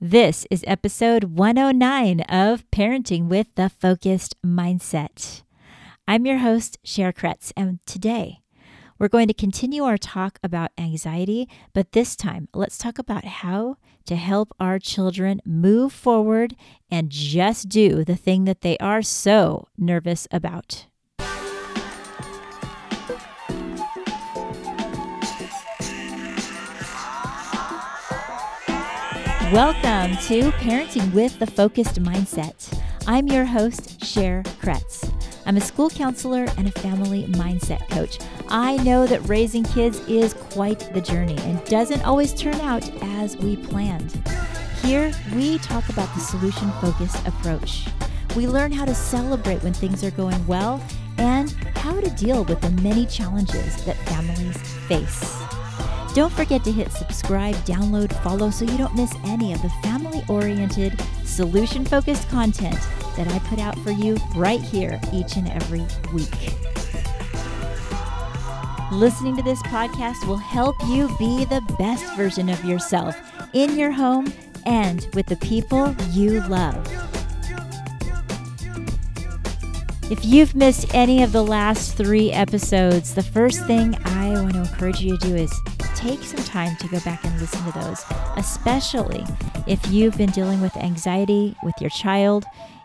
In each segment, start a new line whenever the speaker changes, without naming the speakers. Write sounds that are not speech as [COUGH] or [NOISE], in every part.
This is episode 109 of Parenting with the Focused Mindset. I'm your host, Cher Kretz, and today we're going to continue our talk about anxiety, but this time let's talk about how to help our children move forward and just do the thing that they are so nervous about. Welcome to Parenting with the Focused Mindset. I'm your host, Cher Kretz. I'm a school counselor and a family mindset coach. I know that raising kids is quite the journey and doesn't always turn out as we planned. Here, we talk about the solution focused approach. We learn how to celebrate when things are going well and how to deal with the many challenges that families face. Don't forget to hit subscribe, download, follow so you don't miss any of the family oriented, solution focused content that I put out for you right here each and every week. Listening to this podcast will help you be the best version of yourself in your home and with the people you love. If you've missed any of the last three episodes, the first thing I want to encourage you to do is take some time to go back and listen to those, especially if you've been dealing with anxiety with your child.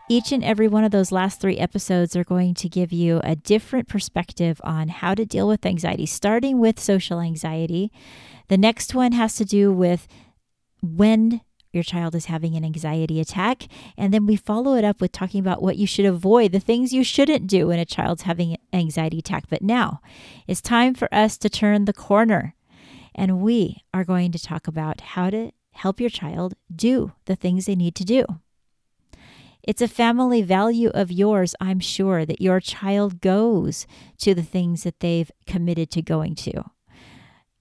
Each and every one of those last three episodes are going to give you a different perspective on how to deal with anxiety, starting with social anxiety. The next one has to do with when your child is having an anxiety attack. And then we follow it up with talking about what you should avoid, the things you shouldn't do when a child's having an anxiety attack. But now it's time for us to turn the corner and we are going to talk about how to help your child do the things they need to do. It's a family value of yours, I'm sure, that your child goes to the things that they've committed to going to,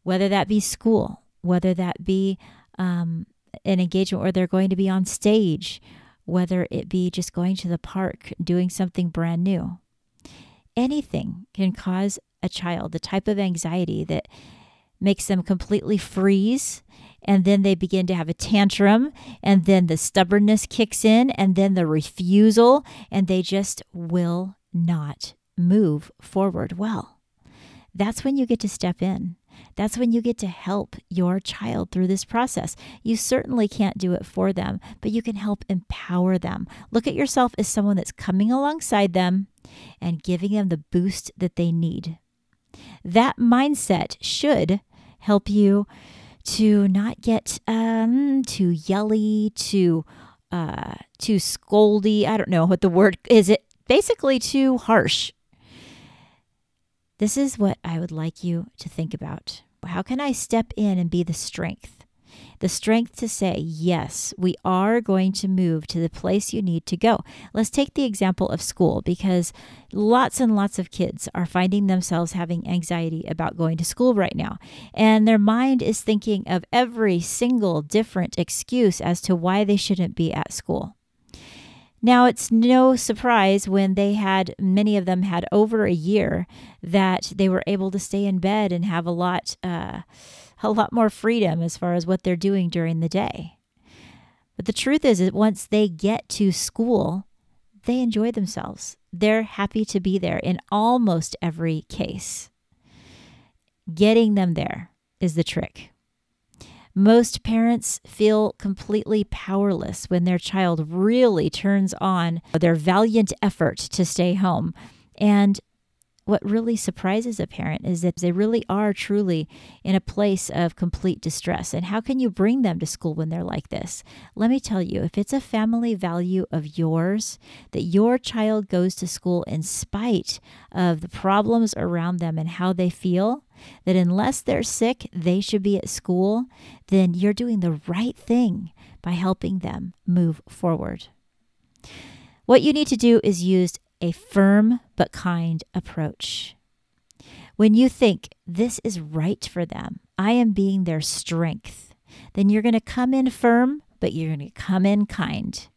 whether that be school, whether that be um, an engagement where they're going to be on stage, whether it be just going to the park, doing something brand new. Anything can cause a child the type of anxiety that makes them completely freeze. And then they begin to have a tantrum, and then the stubbornness kicks in, and then the refusal, and they just will not move forward well. That's when you get to step in. That's when you get to help your child through this process. You certainly can't do it for them, but you can help empower them. Look at yourself as someone that's coming alongside them and giving them the boost that they need. That mindset should help you to not get um, too yelly, too uh, too scoldy. I don't know what the word is. It basically too harsh. This is what I would like you to think about. How can I step in and be the strength? The strength to say, yes, we are going to move to the place you need to go. Let's take the example of school because lots and lots of kids are finding themselves having anxiety about going to school right now. And their mind is thinking of every single different excuse as to why they shouldn't be at school. Now, it's no surprise when they had, many of them had over a year, that they were able to stay in bed and have a lot. Uh, a lot more freedom as far as what they're doing during the day. But the truth is that once they get to school, they enjoy themselves. They're happy to be there in almost every case. Getting them there is the trick. Most parents feel completely powerless when their child really turns on their valiant effort to stay home. And what really surprises a parent is that they really are truly in a place of complete distress. And how can you bring them to school when they're like this? Let me tell you, if it's a family value of yours that your child goes to school in spite of the problems around them and how they feel, that unless they're sick, they should be at school, then you're doing the right thing by helping them move forward. What you need to do is use a firm but kind approach. When you think this is right for them, I am being their strength, then you're going to come in firm, but you're going to come in kind.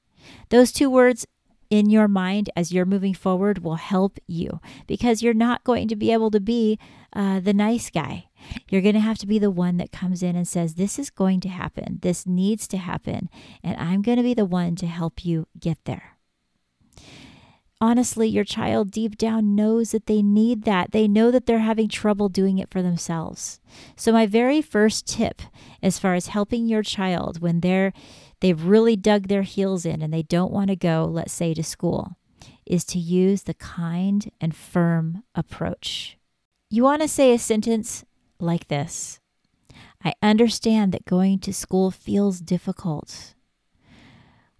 Those two words in your mind as you're moving forward will help you because you're not going to be able to be uh, the nice guy. You're going to have to be the one that comes in and says, This is going to happen. This needs to happen. And I'm going to be the one to help you get there. Honestly, your child deep down knows that they need that. They know that they're having trouble doing it for themselves. So, my very first tip as far as helping your child when they're they've really dug their heels in and they don't want to go, let's say, to school, is to use the kind and firm approach. You want to say a sentence like this I understand that going to school feels difficult.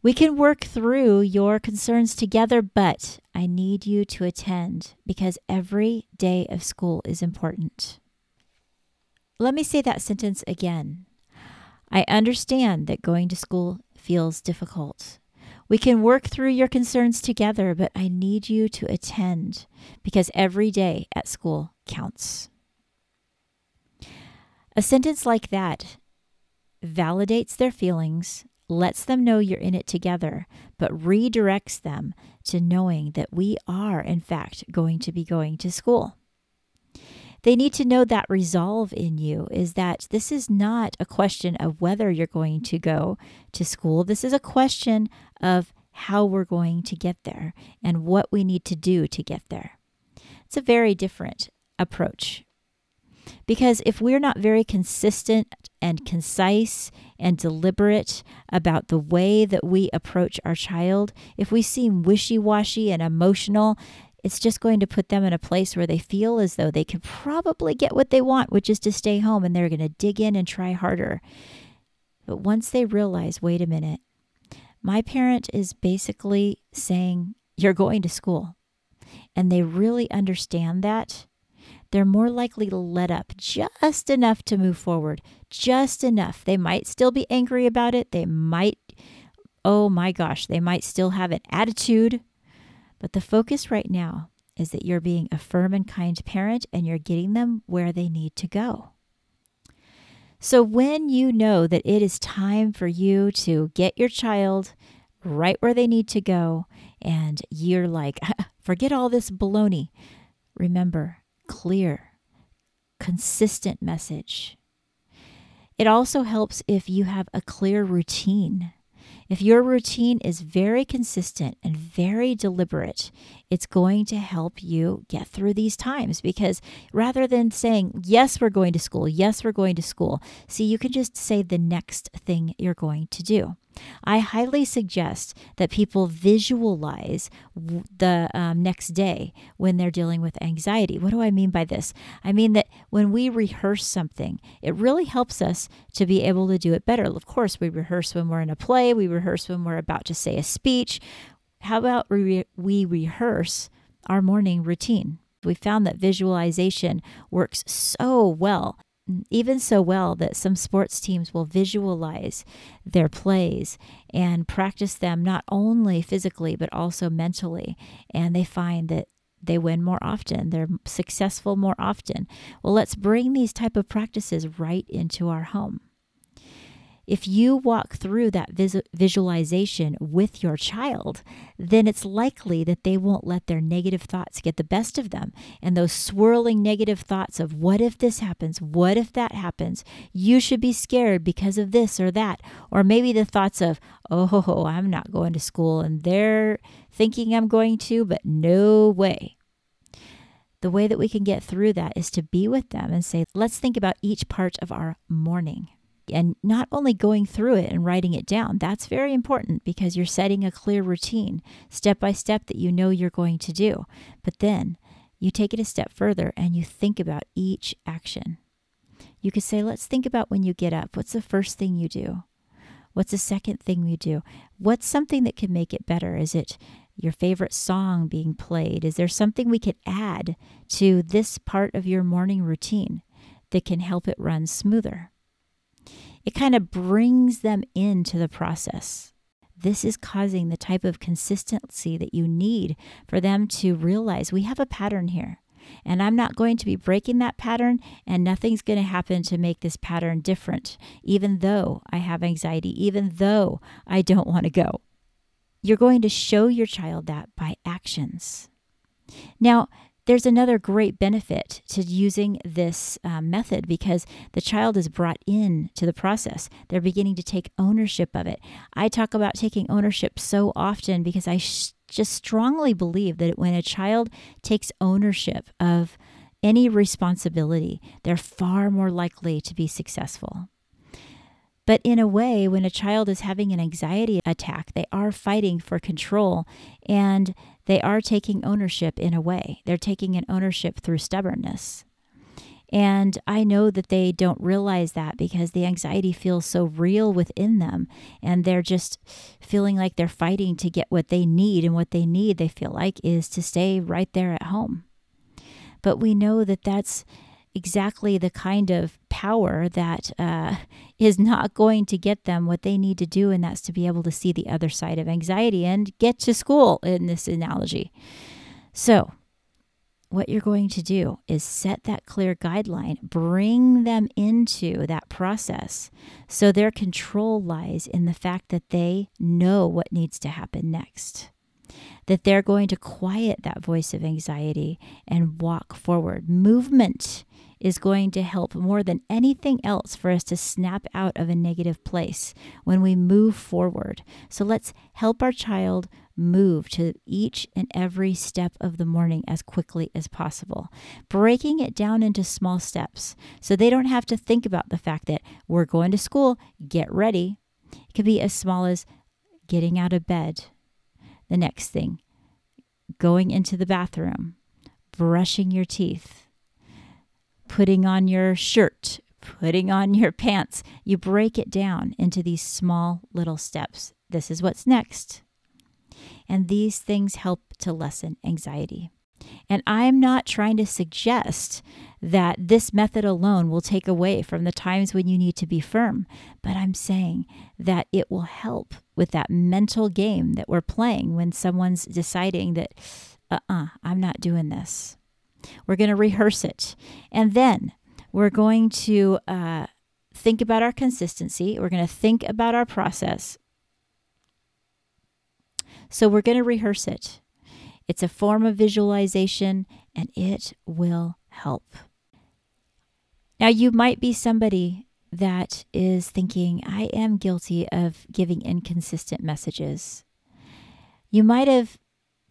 We can work through your concerns together, but I need you to attend because every day of school is important. Let me say that sentence again. I understand that going to school feels difficult. We can work through your concerns together, but I need you to attend because every day at school counts. A sentence like that validates their feelings lets them know you're in it together, but redirects them to knowing that we are, in fact, going to be going to school. They need to know that resolve in you is that this is not a question of whether you're going to go to school. This is a question of how we're going to get there and what we need to do to get there. It's a very different approach. Because if we're not very consistent and concise and deliberate about the way that we approach our child, if we seem wishy washy and emotional, it's just going to put them in a place where they feel as though they can probably get what they want, which is to stay home, and they're going to dig in and try harder. But once they realize, wait a minute, my parent is basically saying, You're going to school. And they really understand that they're more likely to let up just enough to move forward, just enough. They might still be angry about it. They might, oh my gosh, they might still have an attitude. But the focus right now is that you're being a firm and kind parent and you're getting them where they need to go. So, when you know that it is time for you to get your child right where they need to go, and you're like, [LAUGHS] forget all this baloney, remember, clear, consistent message. It also helps if you have a clear routine. If your routine is very consistent and very deliberate, it's going to help you get through these times because rather than saying, Yes, we're going to school, yes, we're going to school, see, you can just say the next thing you're going to do. I highly suggest that people visualize the um, next day when they're dealing with anxiety. What do I mean by this? I mean that when we rehearse something, it really helps us to be able to do it better. Of course, we rehearse when we're in a play, we rehearse when we're about to say a speech. How about we, we rehearse our morning routine? We found that visualization works so well even so well that some sports teams will visualize their plays and practice them not only physically but also mentally. And they find that they win more often. They're successful more often. Well let's bring these type of practices right into our home if you walk through that vis- visualization with your child, then it's likely that they won't let their negative thoughts get the best of them. And those swirling negative thoughts of what if this happens? What if that happens? You should be scared because of this or that. Or maybe the thoughts of, oh, ho, ho, I'm not going to school and they're thinking I'm going to, but no way. The way that we can get through that is to be with them and say, let's think about each part of our morning and not only going through it and writing it down. That's very important because you're setting a clear routine, step by step, that you know you're going to do. But then you take it a step further and you think about each action. You could say, let's think about when you get up. What's the first thing you do? What's the second thing you do? What's something that can make it better? Is it your favorite song being played? Is there something we could add to this part of your morning routine that can help it run smoother? It kind of brings them into the process. This is causing the type of consistency that you need for them to realize we have a pattern here. And I'm not going to be breaking that pattern, and nothing's going to happen to make this pattern different, even though I have anxiety, even though I don't want to go. you're going to show your child that by actions. Now, there's another great benefit to using this uh, method because the child is brought in to the process. They're beginning to take ownership of it. I talk about taking ownership so often because I sh- just strongly believe that when a child takes ownership of any responsibility, they're far more likely to be successful. But in a way, when a child is having an anxiety attack, they are fighting for control and they are taking ownership in a way. They're taking an ownership through stubbornness. And I know that they don't realize that because the anxiety feels so real within them. And they're just feeling like they're fighting to get what they need. And what they need, they feel like, is to stay right there at home. But we know that that's exactly the kind of power that uh, is not going to get them what they need to do, and that's to be able to see the other side of anxiety and get to school in this analogy. So, what you're going to do is set that clear guideline, bring them into that process. So their control lies in the fact that they know what needs to happen next that they're going to quiet that voice of anxiety and walk forward. Movement is going to help more than anything else for us to snap out of a negative place when we move forward. So let's help our child move to each and every step of the morning as quickly as possible, breaking it down into small steps so they don't have to think about the fact that we're going to school, get ready. It could be as small as getting out of bed, the next thing, going into the bathroom, brushing your teeth, putting on your shirt, putting on your pants. You break it down into these small little steps. This is what's next. And these things help to lessen anxiety. And I'm not trying to suggest that this method alone will take away from the times when you need to be firm, but I'm saying that it will help with that mental game that we're playing when someone's deciding that, uh uh-uh, uh, I'm not doing this. We're going to rehearse it. And then we're going to uh, think about our consistency. We're going to think about our process. So we're going to rehearse it. It's a form of visualization and it will help. Now, you might be somebody that is thinking, I am guilty of giving inconsistent messages. You might have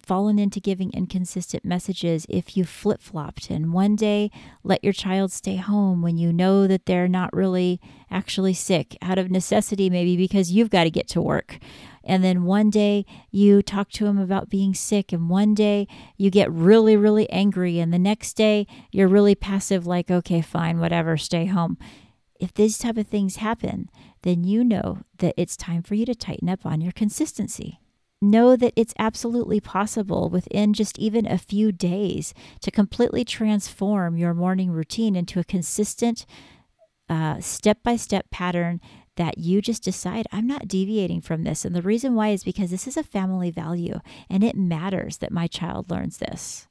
fallen into giving inconsistent messages if you flip flopped and one day let your child stay home when you know that they're not really actually sick out of necessity, maybe because you've got to get to work. And then one day you talk to them about being sick, and one day you get really, really angry, and the next day you're really passive, like, okay, fine, whatever, stay home. If these type of things happen, then you know that it's time for you to tighten up on your consistency know that it's absolutely possible within just even a few days to completely transform your morning routine into a consistent step by step pattern that you just decide, I'm not deviating from this. And the reason why is because this is a family value and it matters that my child learns this.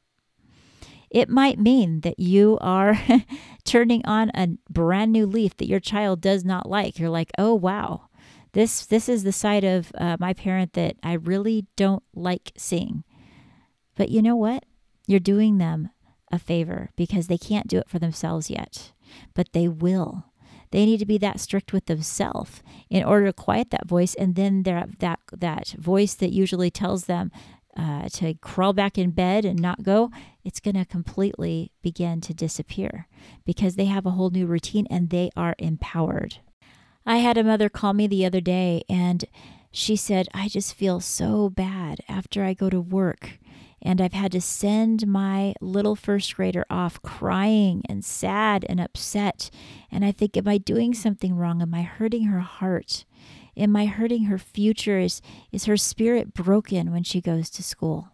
It might mean that you are [LAUGHS] turning on a brand new leaf that your child does not like. You're like, oh, wow, this this is the side of uh, my parent that I really don't like seeing. But you know what? You're doing them a favor because they can't do it for themselves yet, but they will. They need to be that strict with themselves in order to quiet that voice, and then that that voice that usually tells them uh, to crawl back in bed and not go, it's going to completely begin to disappear because they have a whole new routine and they are empowered. I had a mother call me the other day and she said, I just feel so bad after I go to work. And I've had to send my little first grader off crying and sad and upset. And I think, am I doing something wrong? Am I hurting her heart? Am I hurting her future? Is, is her spirit broken when she goes to school?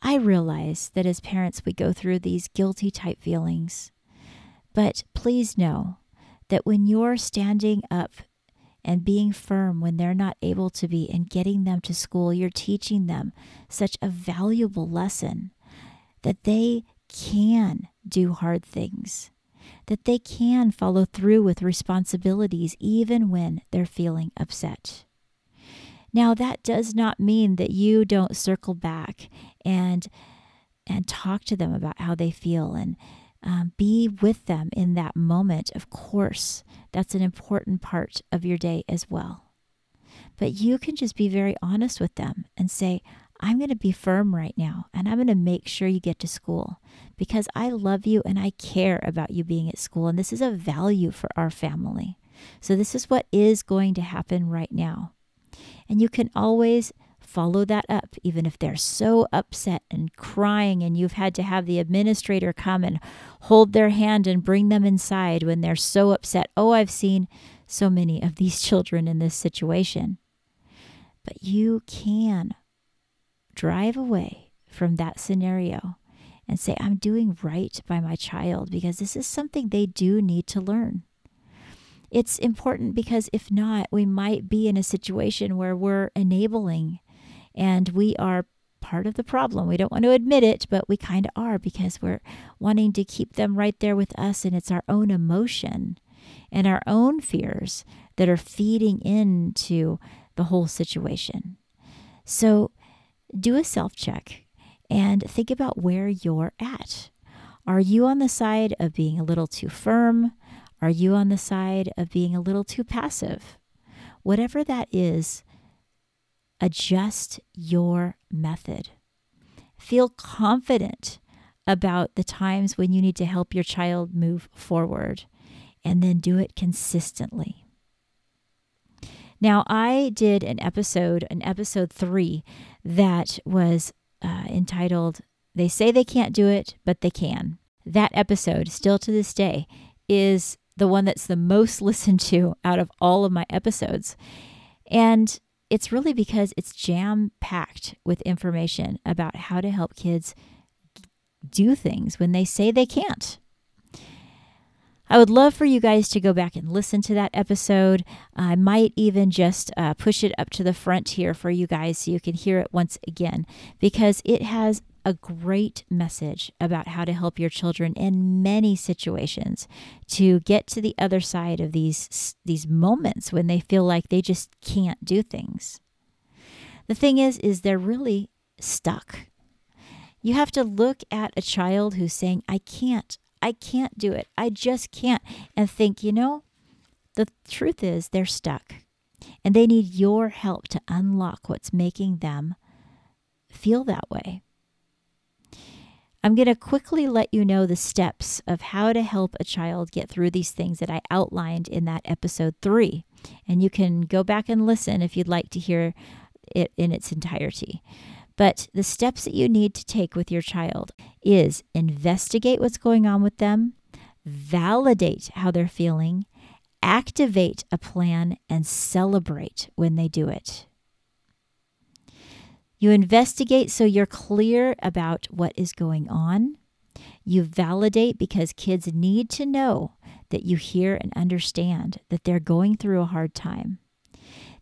I realize that as parents, we go through these guilty type feelings. But please know that when you're standing up and being firm when they're not able to be and getting them to school, you're teaching them such a valuable lesson that they can do hard things, that they can follow through with responsibilities even when they're feeling upset. Now, that does not mean that you don't circle back and and talk to them about how they feel and um, be with them in that moment. Of course, that's an important part of your day as well. But you can just be very honest with them and say, I'm going to be firm right now and I'm going to make sure you get to school because I love you and I care about you being at school. And this is a value for our family. So, this is what is going to happen right now. And you can always follow that up, even if they're so upset and crying, and you've had to have the administrator come and hold their hand and bring them inside when they're so upset. Oh, I've seen so many of these [LAUGHS] children in this situation. But you can drive away from that scenario and say, I'm doing right by my child because this is something they do need to learn. It's important because if not, we might be in a situation where we're enabling and we are part of the problem. We don't want to admit it, but we kind of are because we're wanting to keep them right there with us. And it's our own emotion and our own fears that are feeding into the whole situation. So do a self check and think about where you're at. Are you on the side of being a little too firm? Are you on the side of being a little too passive? Whatever that is, adjust your method. Feel confident about the times when you need to help your child move forward and then do it consistently. Now, I did an episode, an episode three, that was uh, entitled They Say They Can't Do It, But They Can. That episode, still to this day, is the one that's the most [LAUGHS] listened to out of all of my episodes. And it's really because it's jam packed with information about how to help kids do things when they say they can't. I would love for you guys to go back and listen to that episode. I might even just uh, push it up to the front here for you guys so you can hear it once again because it has a great message about how to help your children in many situations to get to the other side of these these moments when they feel like they just can't do things. The thing is is they're really stuck. You have to look at a child who's saying I can't. I can't do it. I just can't and think, you know, the truth is they're stuck. And they need your help to unlock what's making them feel that way. I'm going to quickly let you know the steps of how to help a child get through these things that I outlined in that episode three. And you can go back and listen if you'd like to hear it in its entirety. But the steps that you need to take with your child is investigate what's going on with them, validate how they're feeling, activate a plan, and celebrate when they do it. You investigate so you're clear about what is going on. You validate because kids need to know that you hear and understand that they're going through a hard time.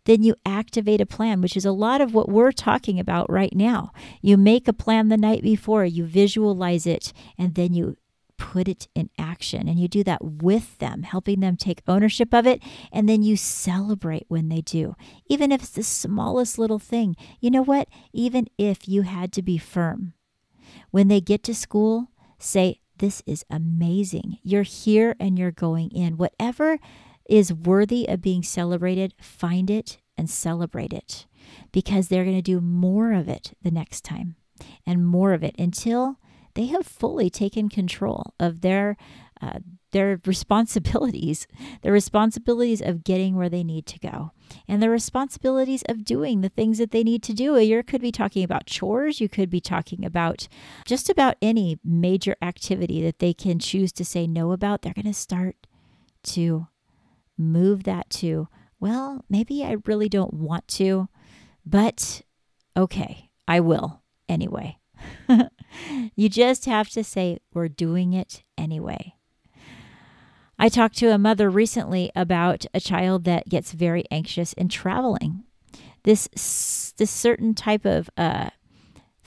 Then you activate a plan, which is a lot of what we're talking about right now. You make a plan the night before, you visualize it, and then you put it in action. And you do that with them, helping them take ownership of it. And then you celebrate when they do, even if it's the smallest little thing. You know what? Even if you had to be firm, when they get to school, say, This is amazing. You're here and you're going in. Whatever is worthy of being celebrated, find it and celebrate it because they're going to do more of it the next time and more of it until they have fully taken control of their uh, their [LAUGHS] responsibilities, the responsibilities of getting where they need to go, and the responsibilities of doing the things that they need to do. You could be talking about chores, you could be talking about just about any major activity that they can choose to say no about. They're going to start to move that to, well, maybe I really don't want to, but okay, I will anyway. [LAUGHS] you just have to say, We're doing it anyway. I talked to a mother recently about a child that gets very anxious in traveling. This, this certain type of uh,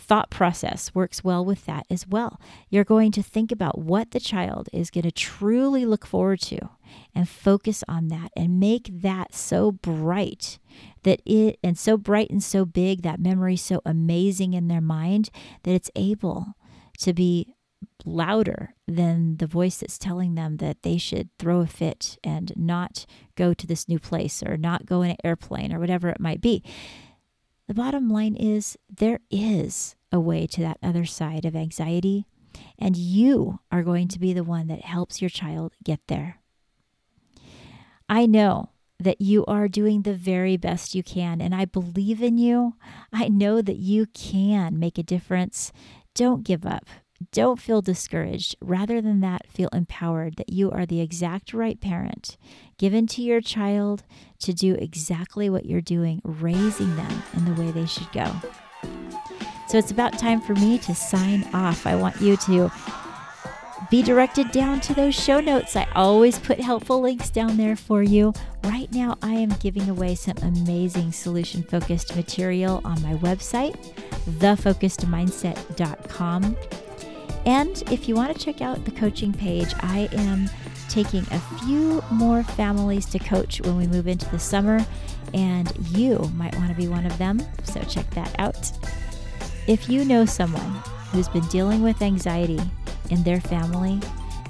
thought process works well with that as well. You're going to think about what the child is going to truly look forward to and focus on that and make that so bright that it and so bright and so big that memory so amazing in their mind that it's able to be louder than the voice that's telling them that they should throw a fit and not go to this new place or not go in an airplane or whatever it might be. The bottom line is there is a way to that other side of anxiety, and you are going to be the one that helps your child get there. I know that you are doing the very best you can, and I believe in you. I know that you can make a difference. Don't give up. Don't feel discouraged. Rather than that, feel empowered that you are the exact right parent given to your child to do exactly what you're doing, raising them in the way they should go. So it's about time for me to sign off. I want you to be directed down to those show notes. I always put helpful links down there for you. Right now, I am giving away some amazing solution focused material on my website, thefocusedmindset.com. And if you want to check out the coaching page, I am taking a few more families to coach when we move into the summer, and you might want to be one of them. So check that out. If you know someone who's been dealing with anxiety in their family,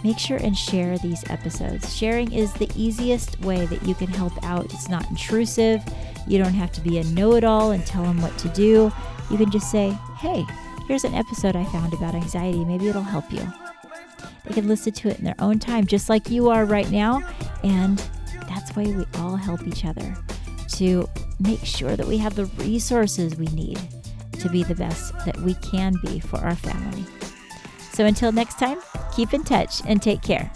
make sure and share these episodes. Sharing is the easiest way that you can help out. It's not intrusive. You don't have to be a know it all and tell them what to do. You can just say, hey, here's an episode I found about anxiety. Maybe it'll help you. They can listen to it in their own time, just like you are right now. And that's why we all help each other to make sure that we have the resources we need to be the best that we can be for our family. So until next time, keep in touch and take care.